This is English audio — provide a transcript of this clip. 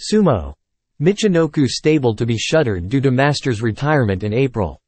Sumo. Michinoku stable to be shuttered due to master's retirement in April.